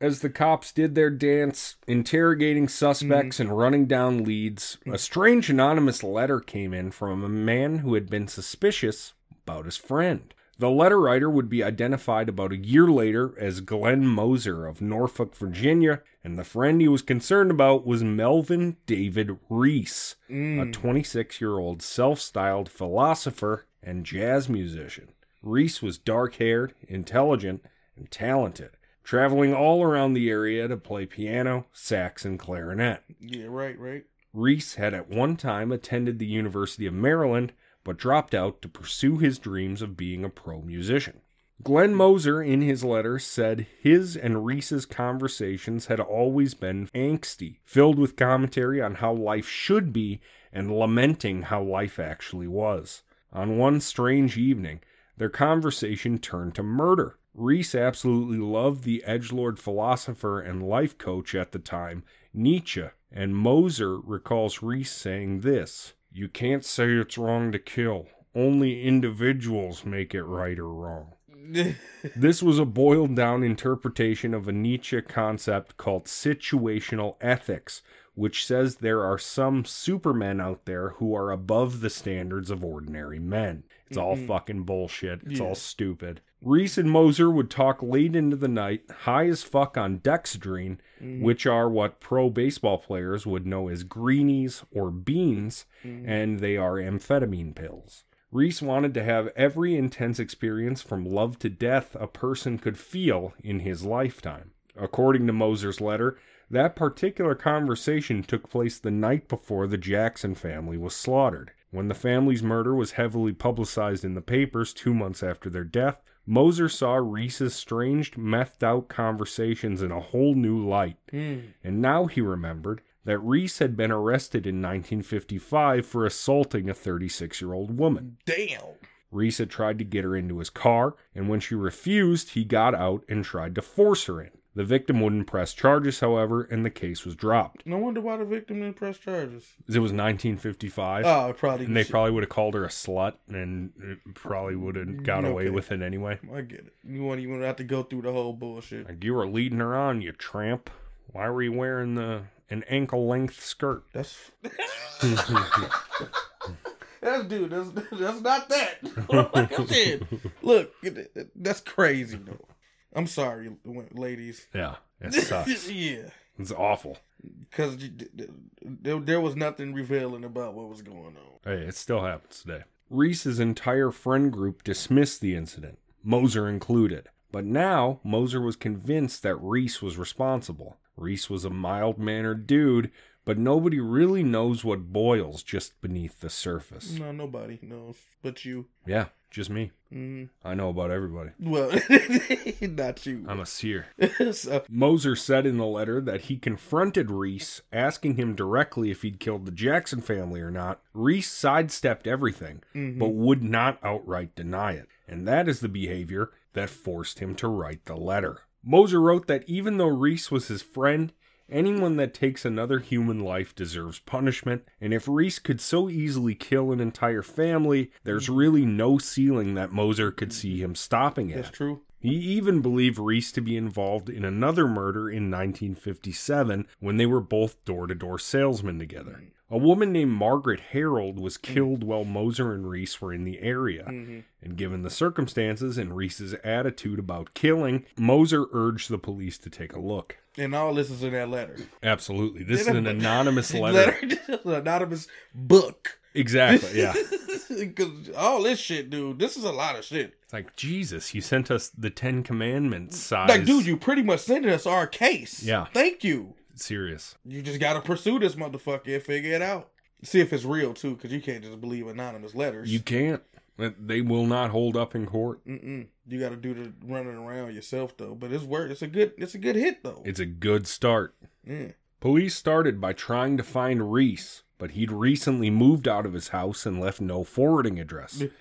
Speaker 1: As the cops did their dance, interrogating suspects and running down leads, a strange anonymous letter came in from a man who had been suspicious about his friend. The letter writer would be identified about a year later as Glenn Moser of Norfolk, Virginia, and the friend he was concerned about was Melvin David Rees, a mm. 26 year old self styled philosopher and jazz musician. Rees was dark haired, intelligent, and talented, traveling all around the area to play piano, sax, and clarinet.
Speaker 2: Yeah, right, right.
Speaker 1: Rees had at one time attended the University of Maryland, but dropped out to pursue his dreams of being a pro musician. Glenn Moser, in his letter, said his and Rees's conversations had always been angsty, filled with commentary on how life should be and lamenting how life actually was. On one strange evening, their conversation turned to murder. Rees absolutely loved the edgelord philosopher and life coach at the time, Nietzsche, and Moser recalls Rees saying this You can't say it's wrong to kill, only individuals make it right or wrong. (laughs) This was a boiled down interpretation of a Nietzsche concept called situational ethics, which says there are some supermen out there who are above the standards of ordinary men. It's all mm-hmm. fucking bullshit. It's all stupid. Rees and Moser would talk late into the night, high as fuck on dexedrine, mm-hmm. which are what pro baseball players would know as greenies or beans, mm-hmm. and they are amphetamine pills. Rees wanted to have every intense experience from love to death a person could feel in his lifetime. According to Moser's letter, that particular conversation took place the night before the Jackson family was slaughtered. When the family's murder was heavily publicized in the papers two months after their death, Moser saw Rees's strange, methed out conversations in a whole new light. Hmm. And now he remembered that Rees had been arrested in 1955 for assaulting a 36 year old woman.
Speaker 2: Damn.
Speaker 1: Rees had tried to get her into his car, and when she refused, he got out and tried to force her in. The victim wouldn't press charges, however, and the case was dropped.
Speaker 2: No wonder why the victim didn't press charges.
Speaker 1: It was 1955,
Speaker 2: Oh, probably.
Speaker 1: and they probably would have called her a slut, and it probably would have mm, got away with it anyway.
Speaker 2: I get it. You won't even have to go through the whole bullshit.
Speaker 1: Like you were leading her on, you tramp. Why were you wearing the an ankle length skirt?
Speaker 2: That's. (laughs) (laughs) That's dude. That's (laughs) that's not that. like I said, look, that's crazy though. I'm sorry, ladies.
Speaker 1: Yeah, (laughs) it sucks.
Speaker 2: yeah,
Speaker 1: it's awful.
Speaker 2: because there, there was nothing revealing about what was going on.
Speaker 1: Hey, it still happens today. Rees's entire friend group dismissed the incident, Moser included. But now, Moser was convinced that Rees was responsible. Rees was a mild mannered dude, but nobody really knows what boils just beneath the surface.
Speaker 2: No, nobody knows but you.
Speaker 1: Yeah, just me.
Speaker 2: Mm.
Speaker 1: I know about everybody.
Speaker 2: Well, (laughs) not you.
Speaker 1: I'm a seer. (laughs)
Speaker 2: so,
Speaker 1: Moser said in the letter that he confronted Rees, asking him directly if he'd killed the Jackson family or not. Rees sidestepped everything, but would not outright deny it. And that is the behavior that forced him to write the letter. Moser wrote that even though Rees was his friend, anyone that takes another human life deserves punishment, and if Rees could so easily kill an entire family, there's really no ceiling that Moser could see him stopping at.
Speaker 2: that's true.
Speaker 1: He even believed Rees to be involved in another murder in 1957 when they were both door to door salesmen together. A woman named Margaret Harold was mm. killed while Moser and Rees were in the area. Mm-hmm. And given the circumstances and Rees's attitude about killing, Moser urged the police to take a look.
Speaker 2: And all this is in that letter.
Speaker 1: Absolutely. This is an anonymous (laughs) letter. (laughs)
Speaker 2: an anonymous book.
Speaker 1: Exactly, yeah. (laughs)
Speaker 2: Because all this shit, dude, this is a lot of shit.
Speaker 1: It's like, Jesus, you sent us the Ten Commandments size.
Speaker 2: Like, dude, you pretty much sent us our case.
Speaker 1: Yeah.
Speaker 2: Thank you.
Speaker 1: Serious.
Speaker 2: You just gotta pursue this motherfucker and figure it out. See if it's real too, because you can't just believe anonymous letters.
Speaker 1: You can't. They will not hold up in court.
Speaker 2: Mm-mm. You got to do the running around yourself though. But it's work. It's a good. It's a good hit though.
Speaker 1: It's a good start.
Speaker 2: Yeah.
Speaker 1: Police started by trying to find Rees, but he'd recently moved out of his house and left no forwarding address. (laughs)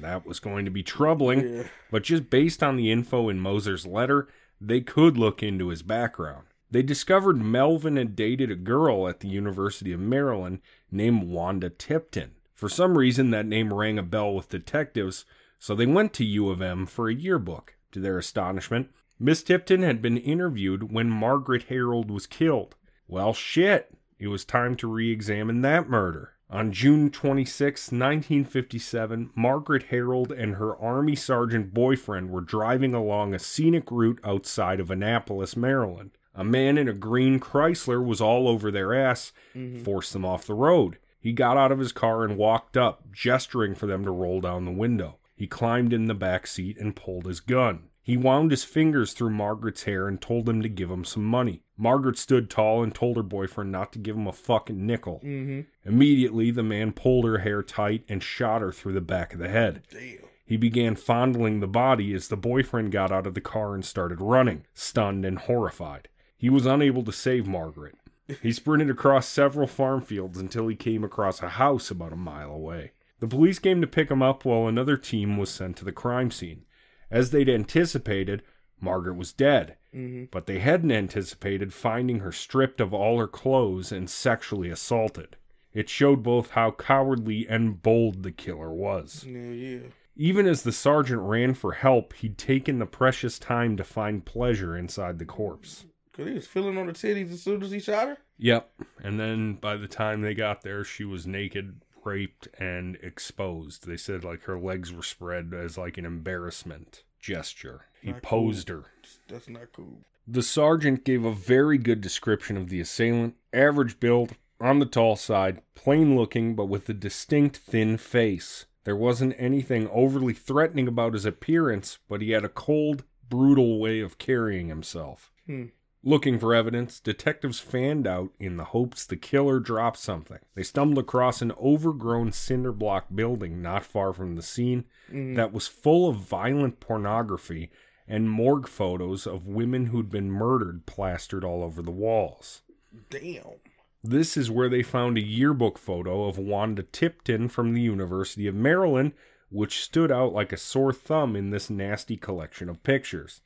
Speaker 1: That was going to be troubling,
Speaker 2: Yeah.
Speaker 1: but just based on the info in Moser's letter, they could look into his background. They discovered Melvin had dated a girl at the University of Maryland named Wanda Tipton. For some reason, that name rang a bell with detectives, so they went to U of M for a yearbook. To their astonishment, Miss Tipton had been interviewed when Margaret Harold was killed. Well, shit. It was time to re examine that murder. On June 26, 1957, Margaret Harold and her Army Sergeant boyfriend were driving along a scenic route outside of Annapolis, Maryland. A man in a green Chrysler was all over their ass, mm-hmm. forced them off the road. He got out of his car and walked up, gesturing for them to roll down the window. He climbed in the back seat and pulled his gun. He wound his fingers through Margaret's hair and told him to give him some money. Margaret stood tall and told her boyfriend not to give him a fucking nickel.
Speaker 2: Mm-hmm.
Speaker 1: Immediately, the man pulled her hair tight and shot her through the back of the head.
Speaker 2: Damn.
Speaker 1: He began fondling the body as the boyfriend got out of the car and started running, stunned and horrified. He was unable to save Margaret. He sprinted across several farm fields until he came across a house about a mile away. The police came to pick him up while another team was sent to the crime scene. As they'd anticipated, Margaret was dead,
Speaker 2: Mm-hmm.
Speaker 1: but they hadn't anticipated finding her stripped of all her clothes and sexually assaulted. It showed both how cowardly and bold the killer was.
Speaker 2: Yeah, yeah.
Speaker 1: Even as the sergeant ran for help, he'd taken the precious time to find pleasure inside the corpse.
Speaker 2: Cause he was feeling on the titties as soon as he shot her.
Speaker 1: Yep. And then by the time they got there, she was naked, raped, and exposed. They said like her legs were spread as like an embarrassment gesture. He
Speaker 2: Not
Speaker 1: posed
Speaker 2: cool.
Speaker 1: her.
Speaker 2: That's not cool.
Speaker 1: The sergeant gave a very good description of the assailant. Average build, on the tall side, plain looking, but with a distinct thin face. There wasn't anything overly threatening about his appearance, but he had a cold, brutal way of carrying himself.
Speaker 2: Hmm.
Speaker 1: Looking for evidence, detectives fanned out in the hopes the killer dropped something. They stumbled across an overgrown cinder block building not far from the scene
Speaker 2: Mhm.
Speaker 1: that was full of violent pornography and morgue photos of women who'd been murdered plastered all over the walls.
Speaker 2: Damn.
Speaker 1: This is where they found a yearbook photo of Wanda Tipton from the University of Maryland, which stood out like a sore thumb in this nasty collection of pictures.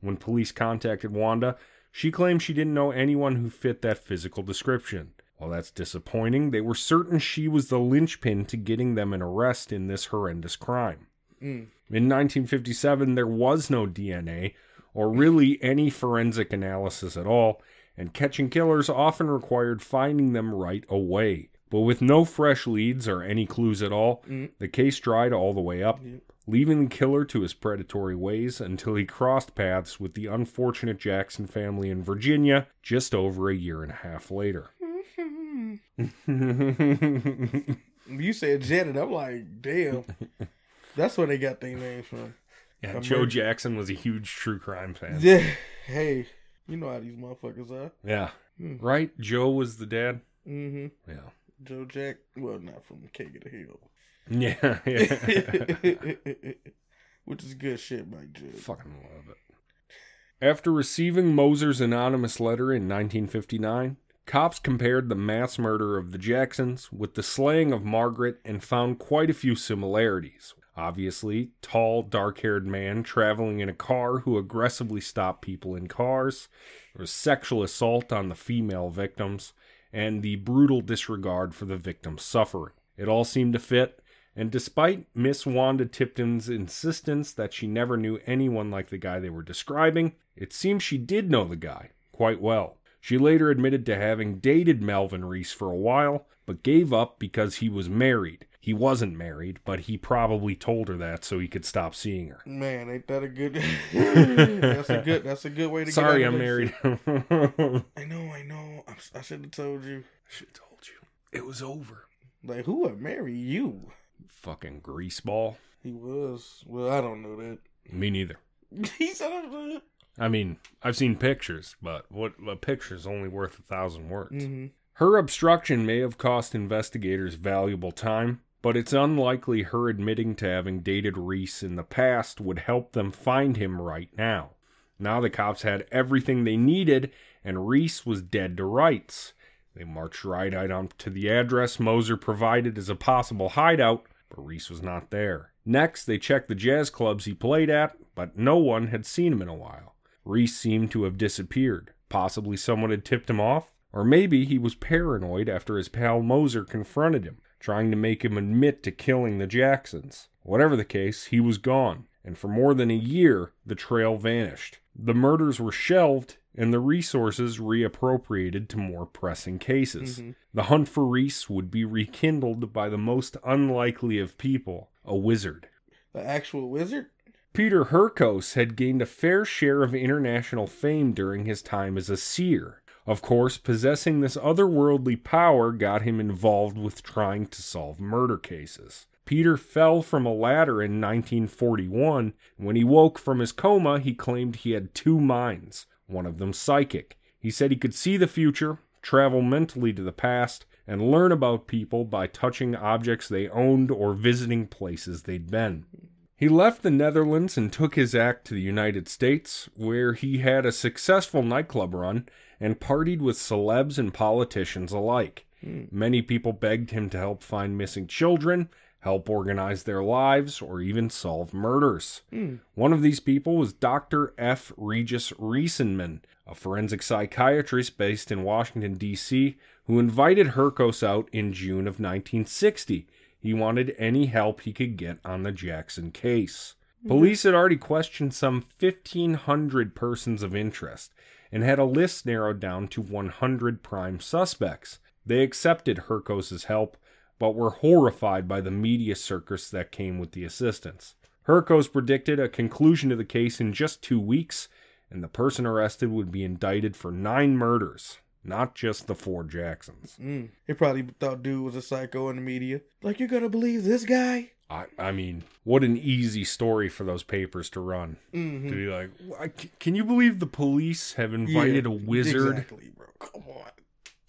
Speaker 1: When police contacted Wanda, she claimed she didn't know anyone who fit that physical description. While that's disappointing, they were certain she was the linchpin to getting them an arrest in this horrendous crime.
Speaker 2: Mm.
Speaker 1: In 1957, there was no DNA, or really any forensic analysis at all, and catching killers often required finding them right away. But with no fresh leads or any clues at all,
Speaker 2: Mm.
Speaker 1: the case dried all the way up,
Speaker 2: Yep.
Speaker 1: Leaving the killer to his predatory ways until he crossed paths with the unfortunate Jackson family in Virginia just over a year and a half later. (laughs)
Speaker 2: You said Jet, and I'm like, damn. That's where they got their names from.
Speaker 1: yeah,
Speaker 2: I'm
Speaker 1: Joe
Speaker 2: ready.
Speaker 1: Jackson was a huge true crime fan.
Speaker 2: Yeah. Hey, you know how these motherfuckers are.
Speaker 1: Yeah.
Speaker 2: Hmm.
Speaker 1: Right? Joe was the dad?
Speaker 2: Mm-hmm.
Speaker 1: Yeah.
Speaker 2: Joe Jack. Well, not from King of the Hill.
Speaker 1: Yeah, yeah. (laughs)
Speaker 2: Which is good shit, Mike Judge.
Speaker 1: Fucking love it. After receiving Moser's anonymous letter in 1959, cops compared the mass murder of the Jacksons with the slaying of Margaret and found quite a few similarities. Obviously, tall, dark haired man traveling in a car who aggressively stopped people in cars. There was sexual assault on the female victims, and the brutal disregard for the victim's suffering. It all seemed to fit, and despite Miss Wanda Tipton's insistence that she never knew anyone like the guy they were describing, it seems she did know the guy quite well. She later admitted to having dated Melvin Rees for a while, but gave up because he was married. He wasn't married, but he probably told her that so he could stop seeing her.
Speaker 2: Man, ain't that a good? (laughs) that's a good. That's a good way to.
Speaker 1: Sorry, I'm married. (laughs)
Speaker 2: I know, I know. I'm, I should have told you.
Speaker 1: I should have told you. It was over.
Speaker 2: Like, who would marry you?
Speaker 1: Fucking greaseball.
Speaker 2: He was. Well, I don't know that.
Speaker 1: Me neither. (laughs)
Speaker 2: he said.
Speaker 1: I mean, I've seen pictures, but what a picture's only worth a thousand words.
Speaker 2: Mm-hmm.
Speaker 1: Her obstruction may have cost investigators valuable time, but it's unlikely her admitting to having dated Rees in the past would help them find him right now. Now the cops had everything they needed, and Rees was dead to rights. They marched right out to the address Moser provided as a possible hideout, but Rees was not there. Next, they checked the jazz clubs he played at, but no one had seen him in a while. Rees seemed to have disappeared. Possibly someone had tipped him off, or maybe he was paranoid after his pal Moser confronted him, trying to make him admit to killing the Jacksons. Whatever the case, he was gone, and for more than a year, the trail vanished. The murders were shelved, and the resources reappropriated to more pressing cases.
Speaker 2: Mhm.
Speaker 1: The hunt for Rees would be rekindled by the most unlikely of people, a wizard.
Speaker 2: The actual wizard?
Speaker 1: Peter Hurkos had gained a fair share of international fame during his time as a seer. Of course, possessing this otherworldly power got him involved with trying to solve murder cases. Peter fell from a ladder in 1941. When he woke from his coma, he claimed he had two minds, one of them psychic. He said he could see the future, travel mentally to the past, and learn about people by touching objects they owned or visiting places they'd been. He left the Netherlands and took his act to the United States, where he had a successful nightclub run and partied with celebs and politicians alike. Hmm. Many people begged him to help find missing children, help organize their lives, or even solve murders. Hmm. One of these people was Dr. F. Regis Riesenman, a forensic psychiatrist based in Washington, D.C., who invited Hurkos out in June of 1960. He wanted any help he could get on the Jackson case. Police had already questioned some 1,500 persons of interest and had a list narrowed down to 100 prime suspects. They accepted Hurkos' help, but were horrified by the media circus that came with the assistance. Hurkos predicted a conclusion to the case in just two weeks, and the person arrested would be indicted for nine murders, not just the four Jacksons.
Speaker 2: Mm. He probably thought dude was a psycho in the media. Like, you're gonna believe this guy?
Speaker 1: I, I mean, what an easy story for those papers to run.
Speaker 2: Mm-hmm.
Speaker 1: To be like, can you believe the police have invited a wizard?
Speaker 2: Exactly, bro. Come on.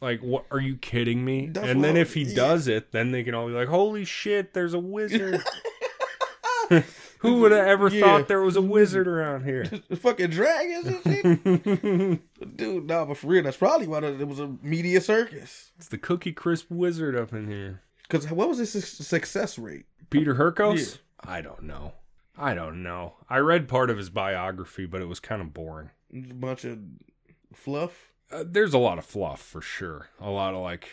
Speaker 1: Like, what? Are you kidding me?
Speaker 2: That's
Speaker 1: and then if he
Speaker 2: yeah.
Speaker 1: does it, then they can all be like, "Holy shit, there's a wizard!" (laughs) (laughs) (laughs) Who would have ever
Speaker 2: Yeah.
Speaker 1: thought there was a wizard around here?
Speaker 2: The (laughs) fucking dragons and shit. Dude, nah, but for real, that's probably why it was a media circus.
Speaker 1: it's the Cookie Crisp wizard up in here.
Speaker 2: Because what was his su- success rate?
Speaker 1: Peter Hurkos? I don't know. I don't know. I read part of his biography, but it was kind of boring.
Speaker 2: A bunch of fluff.
Speaker 1: Uh, there's a lot of fluff for sure. A lot of like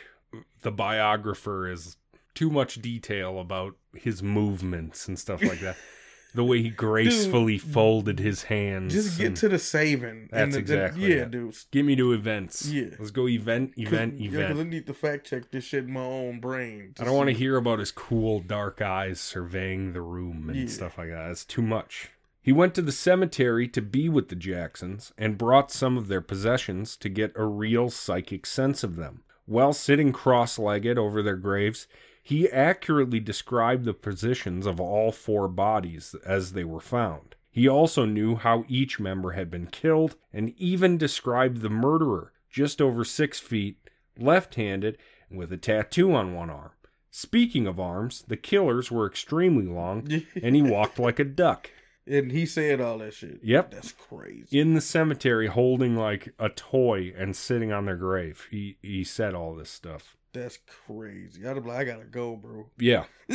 Speaker 1: the biographer is too much detail about his movements and stuff like that. (laughs) the way he gracefully folded his hands.
Speaker 2: Just get to the saving.
Speaker 1: That's
Speaker 2: the- the-
Speaker 1: exactly
Speaker 2: Yeah,
Speaker 1: it.
Speaker 2: dude.
Speaker 1: Get me to events.
Speaker 2: Yeah.
Speaker 1: Let's go event, event, event.
Speaker 2: Yeah, because I need to fact check this shit in my own brain.
Speaker 1: I don't want to hear about his cool dark eyes surveying the room and
Speaker 2: Yeah.
Speaker 1: stuff like that. It's too much. He went to the cemetery to be with the Jacksons and brought some of their possessions to get a real psychic sense of them. While sitting cross legged over their graves, he accurately described the positions of all four bodies as they were found. He also knew how each member had been killed and even described the murderer, just over six feet, left handed, and with a tattoo on one arm. Speaking of arms, the killers were extremely long, (laughs) and he walked like a duck.
Speaker 2: And he said all that shit.
Speaker 1: Yep.
Speaker 2: That's crazy.
Speaker 1: In the cemetery, holding like a toy and sitting on their grave. He he said all this stuff.
Speaker 2: That's crazy. I'd be like, I gotta go, bro.
Speaker 1: Yeah, (laughs)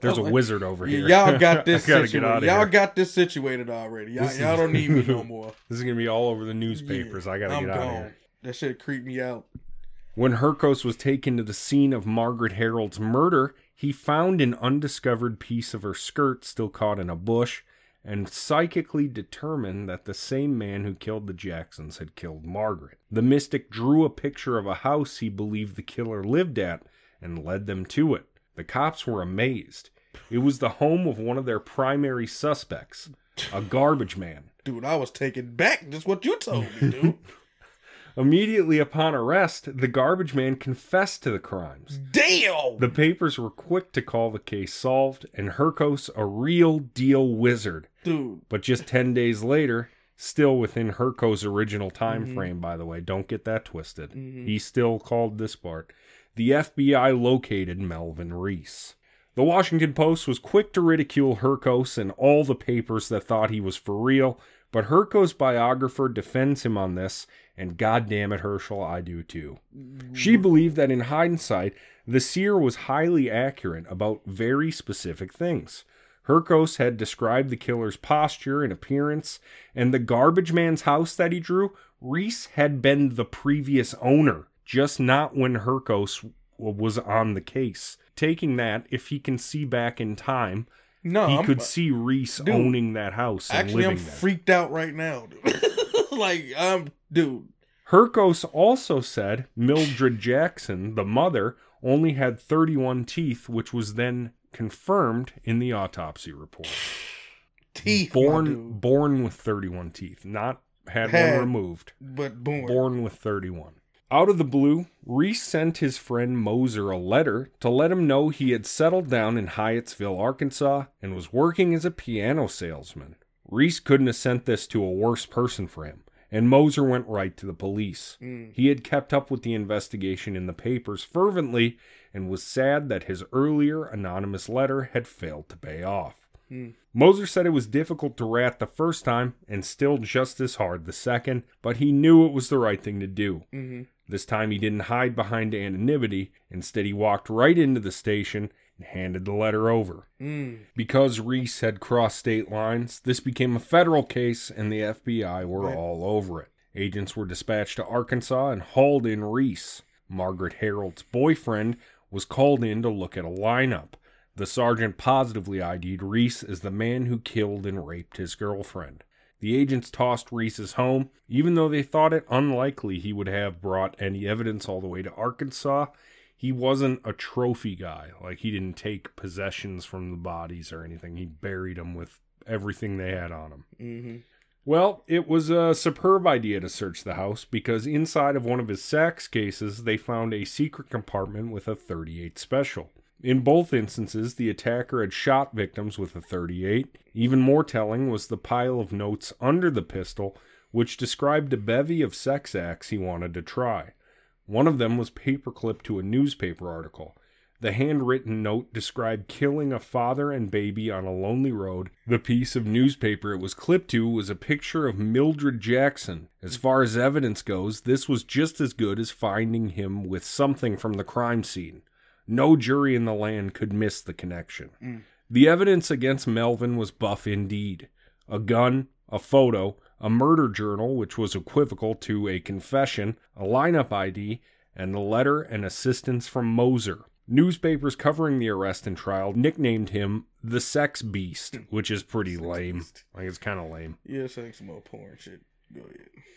Speaker 1: there's a
Speaker 2: like,
Speaker 1: wizard over
Speaker 2: Yeah,
Speaker 1: here.
Speaker 2: y'all got (laughs) this
Speaker 1: I gotta get
Speaker 2: situated. Y'all
Speaker 1: here.
Speaker 2: got this situated already. Y'all,
Speaker 1: This
Speaker 2: y'all don't need me no (laughs) more.
Speaker 1: This is gonna be all over the newspapers.
Speaker 2: Yeah,
Speaker 1: I gotta
Speaker 2: I'm
Speaker 1: get out of here.
Speaker 2: That shit creeped me out.
Speaker 1: When Hurkos was taken to the scene of Margaret Harold's murder, he found an undiscovered piece of her skirt still caught in a bush and psychically determined that the same man who killed the Jacksons had killed Margaret. The mystic drew a picture of a house he believed the killer lived at and led them to it. The cops were amazed. It was the home of one of their primary suspects, a garbage man.
Speaker 2: Dude, I was taken back. Just what you told me, dude. (laughs)
Speaker 1: Immediately upon arrest, the garbage man confessed to the crimes.
Speaker 2: Damn.
Speaker 1: The papers were quick to call the case solved and Hurkos a real deal wizard.
Speaker 2: dude.
Speaker 1: But just 10 days later, still within Hurkos' original time mm-hmm. frame, by the way, don't get that twisted. Mm-hmm. He still called this part. The FBI located Melvin Rees. The Washington Post was quick to ridicule Hurkos and all the papers that thought he was for real, but Hurkos' biographer defends him on this, and goddamn it, Herschel, I do too. She mm-hmm. believed that in hindsight, the seer was highly accurate about very specific things. Hurkos had described the killer's posture and appearance, and the garbage man's house that he drew, Rees had been the previous owner, just not when Hurkos was on the case. Taking that, if he can see back in time,
Speaker 2: No,
Speaker 1: he
Speaker 2: I'm,
Speaker 1: could see Rees
Speaker 2: Dude,
Speaker 1: owning that house and
Speaker 2: actually I'm
Speaker 1: there.
Speaker 2: freaked out right now, dude. (laughs) like, um, dude.
Speaker 1: Hurkos also said Mildred Jackson, the mother, only had 31 teeth, which was then confirmed in the autopsy report. (sighs)
Speaker 2: Teeth,
Speaker 1: Born born with 31 teeth, not had,
Speaker 2: Had.
Speaker 1: one removed.
Speaker 2: but born.
Speaker 1: Born with 31. Out of the blue, Rees sent his friend Moser a letter to let him know he had settled down in Hyattsville, Arkansas, and was working as a piano salesman. Rees couldn't have sent this to a worse person for him, and Moser went right to the police.
Speaker 2: Mm.
Speaker 1: He had kept up with the investigation in the papers fervently and was sad that his earlier anonymous letter had failed to pay off. Moser said it was difficult to rat the first time and still just as hard the second, but he knew it was the right thing to do.
Speaker 2: Mhm.
Speaker 1: This time he didn't hide behind anonymity. Instead, he walked right into the station and handed the letter over.
Speaker 2: Mm.
Speaker 1: Because Rees had crossed state lines, this became a federal case and the FBI were
Speaker 2: Right.
Speaker 1: all over it. Agents were dispatched to Arkansas and hauled in Rees. Margaret Harold's boyfriend was called in to look at a lineup. The sergeant positively ID'd Rees as the man who killed and raped his girlfriend. The agents tossed Rees's home, even though they thought it unlikely he would have brought any evidence all the way to Arkansas. He wasn't a trophy guy. Like, he didn't take possessions from the bodies or anything. He buried them with everything they had on him.
Speaker 2: hmm
Speaker 1: Well, it was a superb idea to search the house because inside of one of his sax cases, they found a secret compartment with a 38 special. In both instances, the attacker had shot victims with a 38. Even more telling was the pile of notes under the pistol, which described a bevy of sex acts he wanted to try. One of them was paperclipped to a newspaper article. The handwritten note described killing a father and baby on a lonely road. The piece of newspaper it was clipped to was a picture of Mildred Jackson. As far as evidence goes, this was just as good as finding him with something from the crime scene. No jury in the land could miss the connection. Mm. The evidence against Melvin was buff indeed. A gun, a photo, a murder journal, which was equivocal to a confession, a lineup ID, and a letter and assistance from Moser. Newspapers covering the arrest and trial nicknamed him the Sex Beast, mm. which is pretty lame. Like, it's kind of lame.
Speaker 2: Yeah, saying some more porn shit.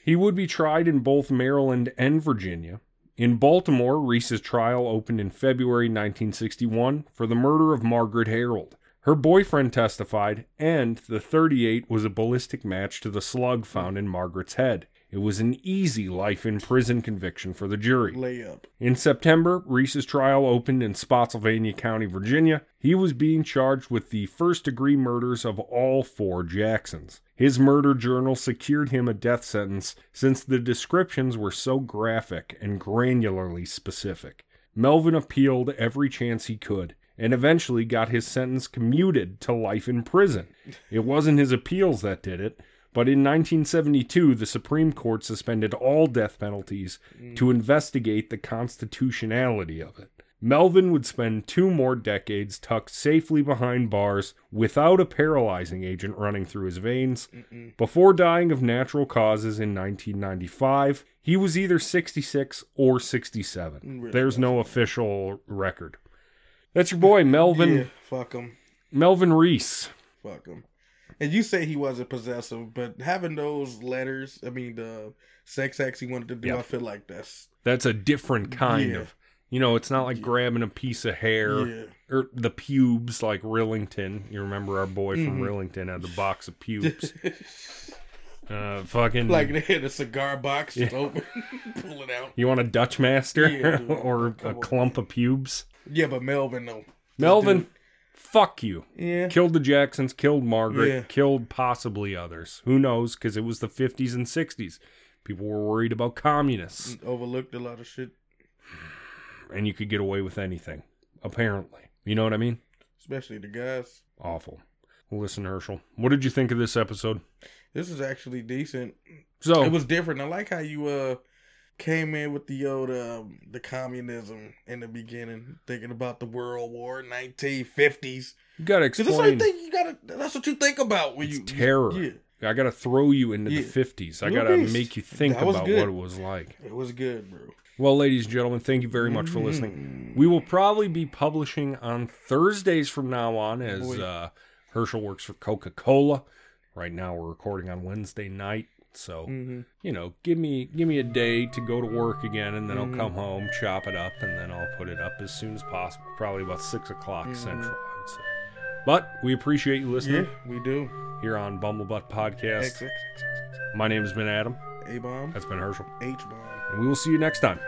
Speaker 1: He would be tried in both Maryland and Virginia. In Baltimore, Rees's trial opened in February 1961 for the murder of Margaret Harold. Her boyfriend testified, and the 38 was a ballistic match to the slug found in Margaret's head. It was an easy life in prison conviction for the jury.
Speaker 2: Layup.
Speaker 1: In September, Rees's trial opened in Spotsylvania County, Virginia. He was being charged with the first degree murders of all four Jacksons. His murder journal secured him a death sentence since the descriptions were so graphic and granularly specific. Melvin appealed every chance he could and eventually got his sentence commuted to life in prison. It wasn't his appeals that did it, but in 1972, the Supreme Court suspended all death penalties to mm. investigate the constitutionality of it. Melvin would spend two more decades tucked safely behind bars without a paralyzing agent running through his veins. Before dying of natural causes in 1995, he was either 66 or 67.
Speaker 2: Mm, really
Speaker 1: There's no official record. That's your boy, Melvin.
Speaker 2: Yeah, fuck him.
Speaker 1: Melvin Rees.
Speaker 2: Fuck him. And you say he wasn't possessive, but having those letters, I mean, the sex acts he wanted to do,
Speaker 1: Yeah.
Speaker 2: I feel like that's
Speaker 1: That's a different kind
Speaker 2: Yeah.
Speaker 1: of. You know, it's not like grabbing a piece of hair
Speaker 2: yeah.
Speaker 1: or the pubes like Rillington. You remember our boy from
Speaker 2: Mhm.
Speaker 1: Rillington had the box of pubes. (laughs) uh, fucking
Speaker 2: like they had a cigar box just open, (laughs) pull it out.
Speaker 1: You want a Dutch master
Speaker 2: Yeah, (laughs)
Speaker 1: or a clump of pubes?
Speaker 2: Yeah, but Melvin though.
Speaker 1: Melvin, fuck you.
Speaker 2: Yeah.
Speaker 1: Killed the Jacksons, killed Margaret,
Speaker 2: Yeah.
Speaker 1: killed possibly others. Who knows? Because it was the 50s and 60s. People were worried about communists,
Speaker 2: Overlooked a lot of shit,
Speaker 1: and you could get away with anything, apparently. You know what I mean?
Speaker 2: especially the guys.
Speaker 1: Awful. Listen, Herschel, what did you think of this episode?
Speaker 2: This is actually decent.
Speaker 1: So,
Speaker 2: It was different. I like how you uh came in with the old um, the communism in the beginning, thinking about the World War, nineteen fifties.
Speaker 1: you got to
Speaker 2: Because that's what
Speaker 1: explain.
Speaker 2: you think you gotta. That's what you think about when you
Speaker 1: terror.
Speaker 2: Yeah,
Speaker 1: I got to throw you into
Speaker 2: Yeah.
Speaker 1: the 50s. I got to
Speaker 2: beast.
Speaker 1: make you think about
Speaker 2: good.
Speaker 1: what it was like.
Speaker 2: it was good, bro.
Speaker 1: Well, ladies and gentlemen, thank you very much for listening. We will probably be publishing on Thursdays from now on as uh, Herschel works for Coca Cola. Right now, we're recording on Wednesday night. So
Speaker 2: hmm
Speaker 1: you know, give me give me a day to go to work again, and then
Speaker 2: Mhm.
Speaker 1: I'll come home, chop it up, and then I'll put it up as soon as possible. Probably about six o'clock
Speaker 2: Mhm.
Speaker 1: central, I would say. But we appreciate you listening
Speaker 2: Yeah, we do.
Speaker 1: here on Bumblebutt Podcast.
Speaker 2: X X X
Speaker 1: My name has been Adam.
Speaker 2: A bomb.
Speaker 1: That's been Herschel,
Speaker 2: H bomb.
Speaker 1: and we will see you next time.